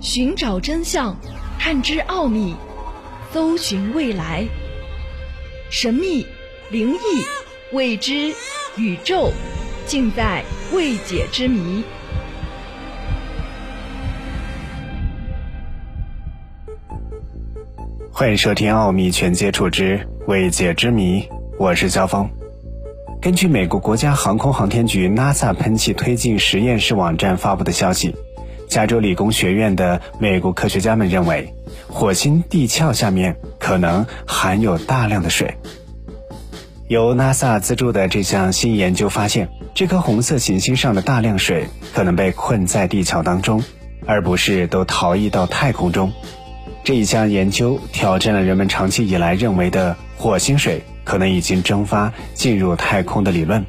寻找真相，探知奥秘，搜寻未来。神秘、灵异、未知、宇宙，尽在未解之谜。欢迎收听《奥秘全接触之未解之谜》，我是肖峰。根据美国国家航空航天局 NASA 喷气推进实验室网站发布的消息，加州理工学院的美国科学家们认为，火星地壳下面可能含有大量的水。由 NASA 资助的这项新研究发现，这颗红色行星上的大量水可能被困在地壳当中，而不是都逃逸到太空中。这一项研究挑战了人们长期以来认为的火星水。可能已经蒸发进入太空的理论。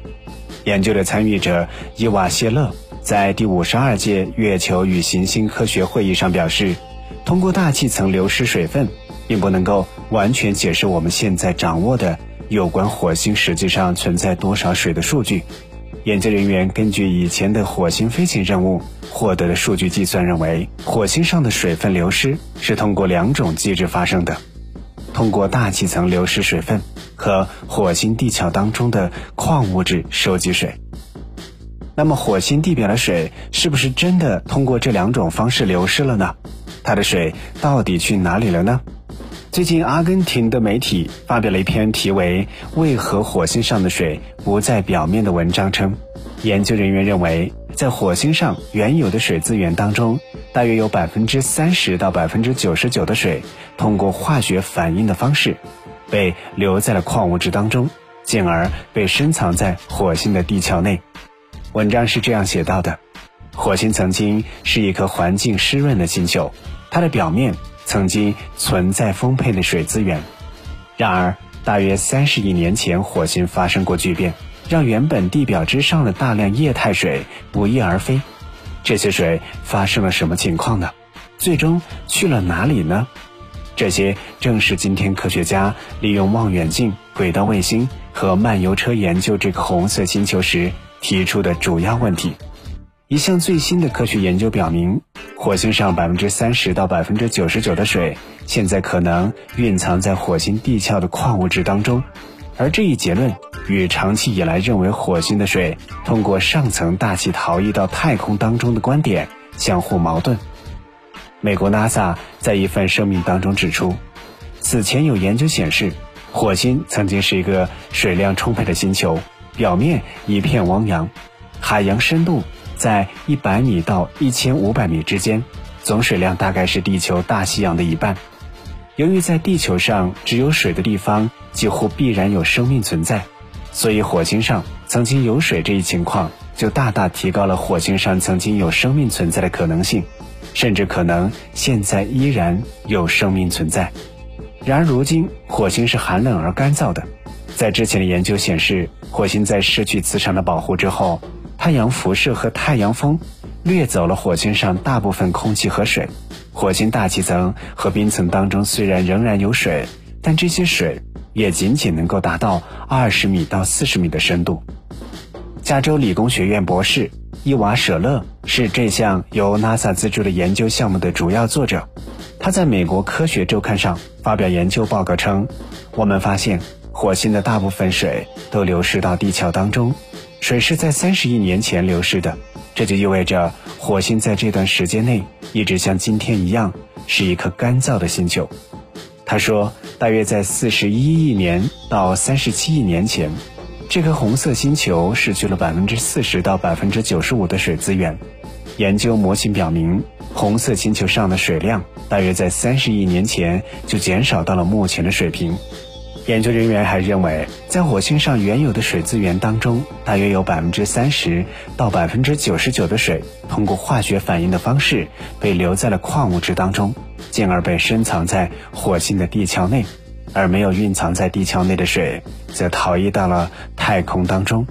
研究的参与者伊瓦谢勒在第五十二届月球与行星科学会议上表示，通过大气层流失水分，并不能够完全解释我们现在掌握的有关火星实际上存在多少水的数据。研究人员根据以前的火星飞行任务获得的数据计算，认为火星上的水分流失是通过两种机制发生的：通过大气层流失水分。和火星地壳当中的矿物质收集水。那么，火星地表的水是不是真的通过这两种方式流失了呢？它的水到底去哪里了呢？最近，阿根廷的媒体发表了一篇题为《为何火星上的水不在表面》的文章，称研究人员认为，在火星上原有的水资源当中，大约有百分之三十到百分之九十九的水通过化学反应的方式。被留在了矿物质当中，进而被深藏在火星的地壳内。文章是这样写到的：火星曾经是一颗环境湿润的星球，它的表面曾经存在丰沛的水资源。然而，大约三十亿年前，火星发生过巨变，让原本地表之上的大量液态水不翼而飞。这些水发生了什么情况呢？最终去了哪里呢？这些正是今天科学家利用望远镜、轨道卫星和漫游车研究这个红色星球时提出的主要问题。一项最新的科学研究表明，火星上百分之三十到百分之九十九的水现在可能蕴藏在火星地壳的矿物质当中，而这一结论与长期以来认为火星的水通过上层大气逃逸到太空当中的观点相互矛盾。美国 NASA 在一份声明当中指出，此前有研究显示，火星曾经是一个水量充沛的星球，表面一片汪洋，海洋深度在一百米到一千五百米之间，总水量大概是地球大西洋的一半。由于在地球上只有水的地方几乎必然有生命存在，所以火星上曾经有水这一情况就大大提高了火星上曾经有生命存在的可能性。甚至可能现在依然有生命存在。然而，如今火星是寒冷而干燥的。在之前的研究显示，火星在失去磁场的保护之后，太阳辐射和太阳风掠走了火星上大部分空气和水。火星大气层和冰层当中虽然仍然有水，但这些水也仅仅能够达到二十米到四十米的深度。加州理工学院博士。伊瓦舍勒是这项由 NASA 资助的研究项目的主要作者。他在美国科学周刊上发表研究报告称：“我们发现火星的大部分水都流失到地壳当中，水是在三十亿年前流失的。这就意味着火星在这段时间内一直像今天一样是一颗干燥的星球。”他说：“大约在四十一亿年到三十七亿年前。”这颗红色星球失去了百分之四十到百分之九十五的水资源。研究模型表明，红色星球上的水量大约在三十亿年前就减少到了目前的水平。研究人员还认为，在火星上原有的水资源当中，大约有百分之三十到百分之九十九的水通过化学反应的方式被留在了矿物质当中，进而被深藏在火星的地壳内。而没有蕴藏在地壳内的水，则逃逸到了太空当中。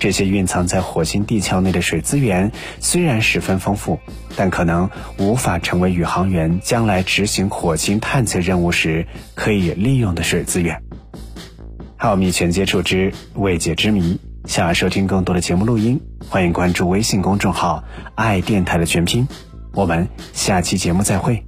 这些蕴藏在火星地壳内的水资源虽然十分丰富，但可能无法成为宇航员将来执行火星探测任务时可以利用的水资源。奥秘全接触之未解之谜，想要收听更多的节目录音，欢迎关注微信公众号“爱电台”的全拼。我们下期节目再会。